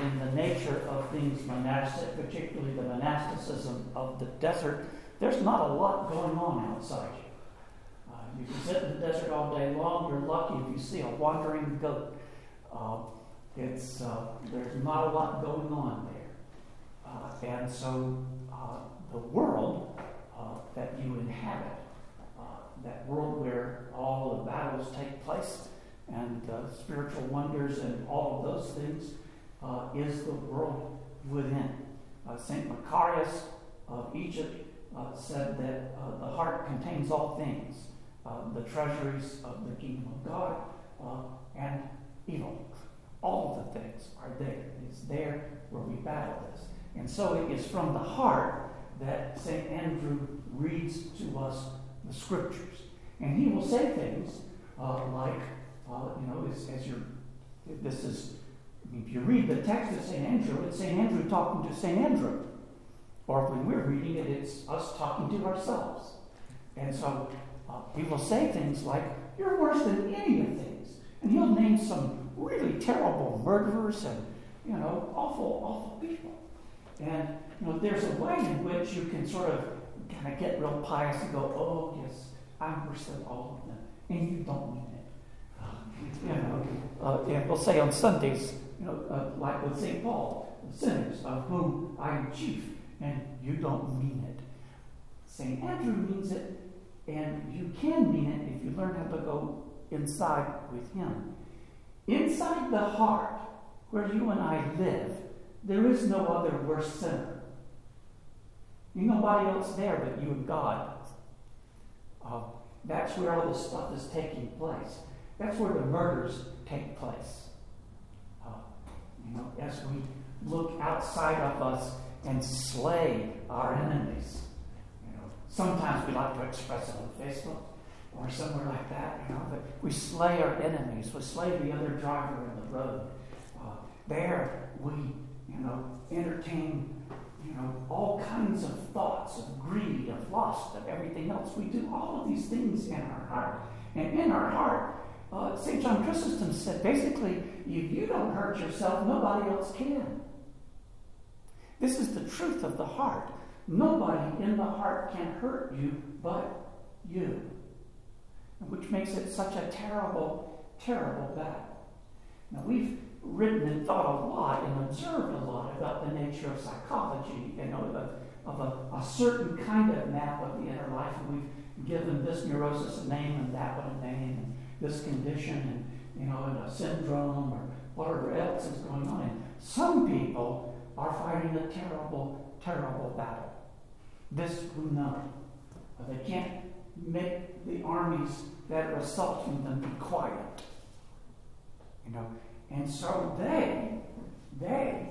in the nature of things monastic, particularly the monasticism of the desert. There's not a lot going on outside you. Uh, you can sit in the desert all day long. You're lucky if you see a wandering goat. Uh, it's uh, there's not a lot going on there, uh, and so uh, the world uh, that you inhabit, that world where all the battles take place, and spiritual wonders and all of those things, Uh, is the world within. Uh, Saint Macarius of Egypt uh, said that the heart contains all things, the treasuries of the kingdom of God, and evil. All the things are there. It's there where we battle this. And so it is from the heart that St. Andrew reads to us the scriptures. And he will say things uh, like, uh, you know, as, as you're, this is, if you read the text of St. Andrew, it's St. Andrew talking to St. Andrew. Or when we're reading it, it's us talking to ourselves. And so uh, he will say things like, You're worse than any of things. And he'll name some really terrible murderers and, you know, awful, awful people. And, you know, there's a way in which you can sort of kind of get real pious and go, oh, yes, I'm worse than all of them. And you don't mean it. you know, uh, we'll say on Sundays, you know, uh, like with St. Paul, sinners of whom I am chief, and you don't mean it. St. Andrew means it, and you can mean it if you learn how to go inside with him. Inside the heart, where you and I live, there is no other worse sinner. There's nobody else there but you and God. Uh, that's where all this stuff is taking place. That's where the murders take place. Uh, you know, as we look outside of us and slay our enemies. You know, sometimes we like to express it on Facebook or somewhere like that, you know, but we slay our enemies, we slay the other driver in the road. Uh, there we, you know, entertain, you know, all kinds of thoughts of greed, of lust, of everything else. We do all of these things in our heart. And in our heart, uh, St. John Chrysostom said basically, if you don't hurt yourself, nobody else can. This is the truth of the heart. Nobody in the heart can hurt you but you which makes it such a terrible, terrible battle. Now, we've written and thought a lot and observed a lot about the nature of psychology, you know, of, a, a, certain kind of map of the inner life, and we've given this neurosis a name and that one this condition, and, you know, and a syndrome or whatever else is going on. And some people are fighting a terrible, terrible battle. This who know. They can't make the armies that are assaulting them be quiet. You know, and so they, they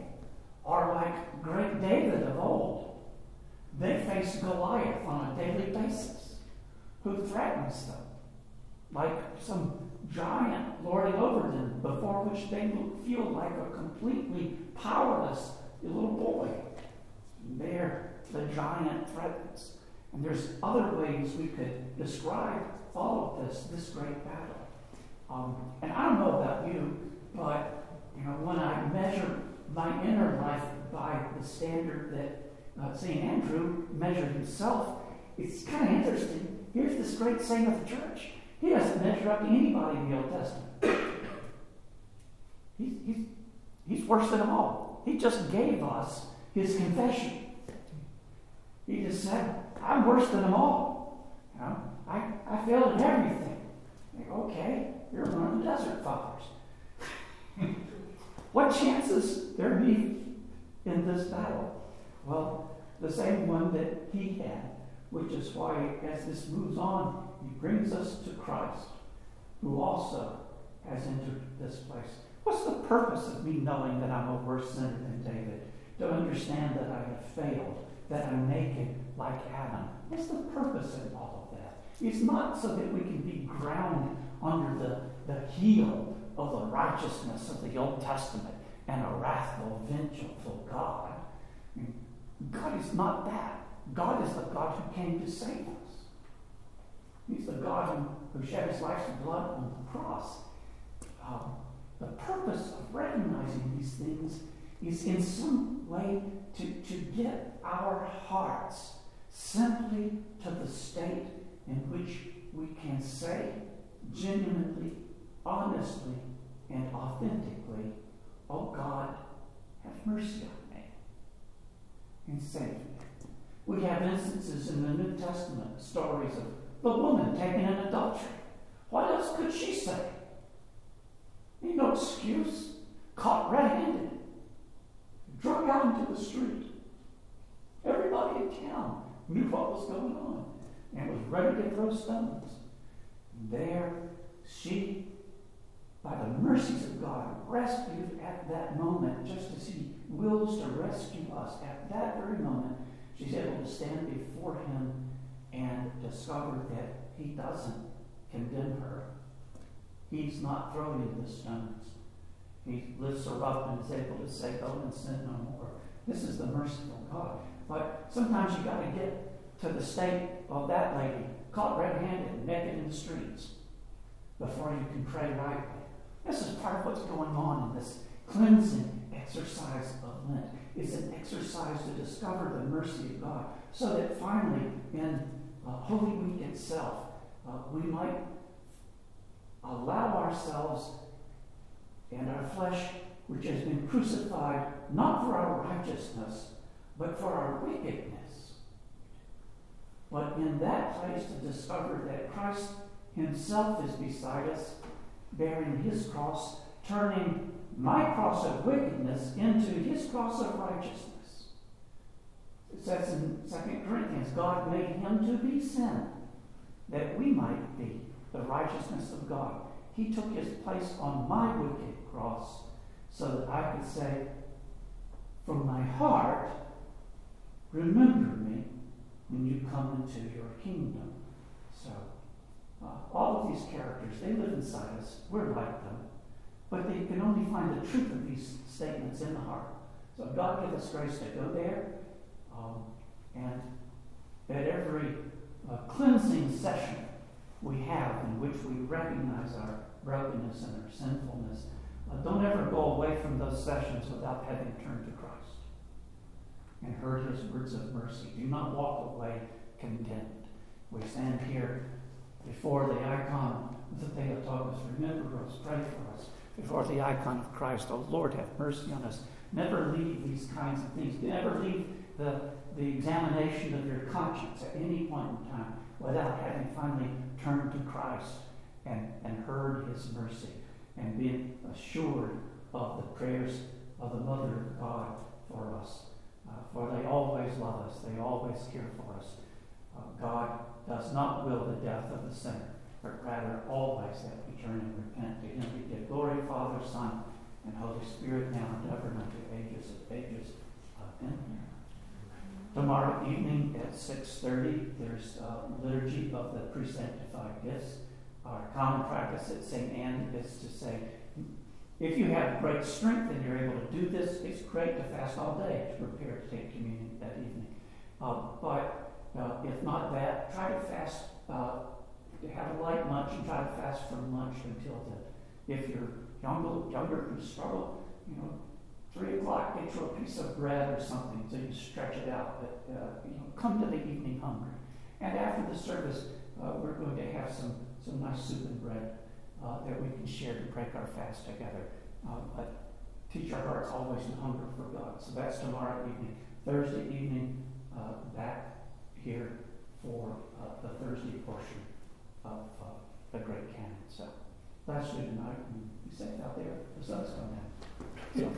are like great David of old. They face Goliath on a daily basis, who threatens them like some giant lording over them, before which they feel like a completely powerless little boy. There, the giant threatens. And there's other ways we could describe all of this, this great battle. Um, and I don't know about you, but you know, when I measure my inner life by the standard that uh, St. Andrew measured himself, it's kind of interesting. Here's this great saint of the church. He doesn't measure up to anybody in the Old Testament. He's, he's, he's worse than them all. He just gave us his confession. He just said, I'm worse than them all. You know, I, I failed at everything. Like, okay, you're one of the desert fathers. what chances there be in this battle? Well, the same one that he had, which is why, as this moves on, he brings us to Christ, who also has entered this place. What's the purpose of me knowing that I'm a worse sinner than David? To understand that I have failed, that I'm naked like Adam. What's the purpose in all of that? It's not so that we can be ground under the, the heel of the righteousness of the Old Testament and a wrathful, vengeful God. God is not that. God is the God who came to save us. He's the God who, shed his life's blood on the cross. Um, the purpose of recognizing these things is in some way to, to get our hearts simply to the state in which we can say genuinely, honestly, and authentically, Oh God, have mercy on me and save me. We have instances in the New Testament, stories of the woman taken in adultery. What else could she say? Ain't no excuse. Caught red handed. Drug out into the street. Everybody in town knew what was going on and was ready to throw stones. And there she, by the mercies of God, rescued at that moment, just as He wills to rescue us at that very moment. She's able to stand before Him and discover that He doesn't condemn her. He's not throwing the stones. He lifts her up and is able to say, Go and sin no more. This is the merciful God. But sometimes you got to get to the state of that lady, caught red handed, naked in the streets, before you can pray rightly. This is part of what's going on in this cleansing exercise of Lent. It's an exercise to discover the mercy of God so that finally, in uh, Holy Week itself, uh, we might allow ourselves and our flesh, which has been crucified not for our righteousness, but for our wickedness. But in that place to discover that Christ Himself is beside us, bearing His cross, turning my cross of wickedness into His cross of righteousness. Says in 2 Corinthians, God made Him to be sin, that we might be the righteousness of God. He took His place on my wicked cross so that I could say, from my heart, remember me when you come into your kingdom. So, uh, all of these characters, they live inside us. We're like them. But they can only find the truth of these statements in the heart. So, God give us grace to go there. Um, and at every uh, cleansing session we have in which we recognize our brokenness and our sinfulness, uh, don't ever go away from those sessions without having turned to Christ and heard his words of mercy. Do not walk away condemned. We stand here before the icon of the Theotokos. Remember us, pray for us. Before the icon of Christ, oh Lord, have mercy on us. Never leave these kinds of things. Never leave the, the examination of your conscience at any point in time without having finally turned to Christ and, and heard his mercy and been assured of the prayers of the Mother of God for us. Uh, for they always love us, they always care for us. Uh, God does not will the death of the sinner, but rather always that we turn and repent. To him we give glory, Father, Son, and Holy Spirit, now and ever, unto ages of ages. Amen. Tomorrow evening at 6.30, there's a liturgy of the pre-sanctified gifts. Our common practice at St. Anne is to say, if you have great strength and you're able to do this, it's great to fast all day to prepare to take communion that evening. Uh, but uh, if not that, try to fast, uh, have a light lunch and try to fast from lunch until then. If you're younger, younger you struggle, you know, three o'clock, get you a piece of bread or something so you stretch it out. But uh, you know, come to the evening hungry. And after the service, uh, we're going to have some some nice soup and bread uh, that we can share to break our fast together. Uh, but teach our hearts always to hunger for God. So that's tomorrow evening. Thursday evening, uh, back here for uh, the Thursday portion of uh, the Great Canon. So you tonight and be safe out there. The sun's down. So,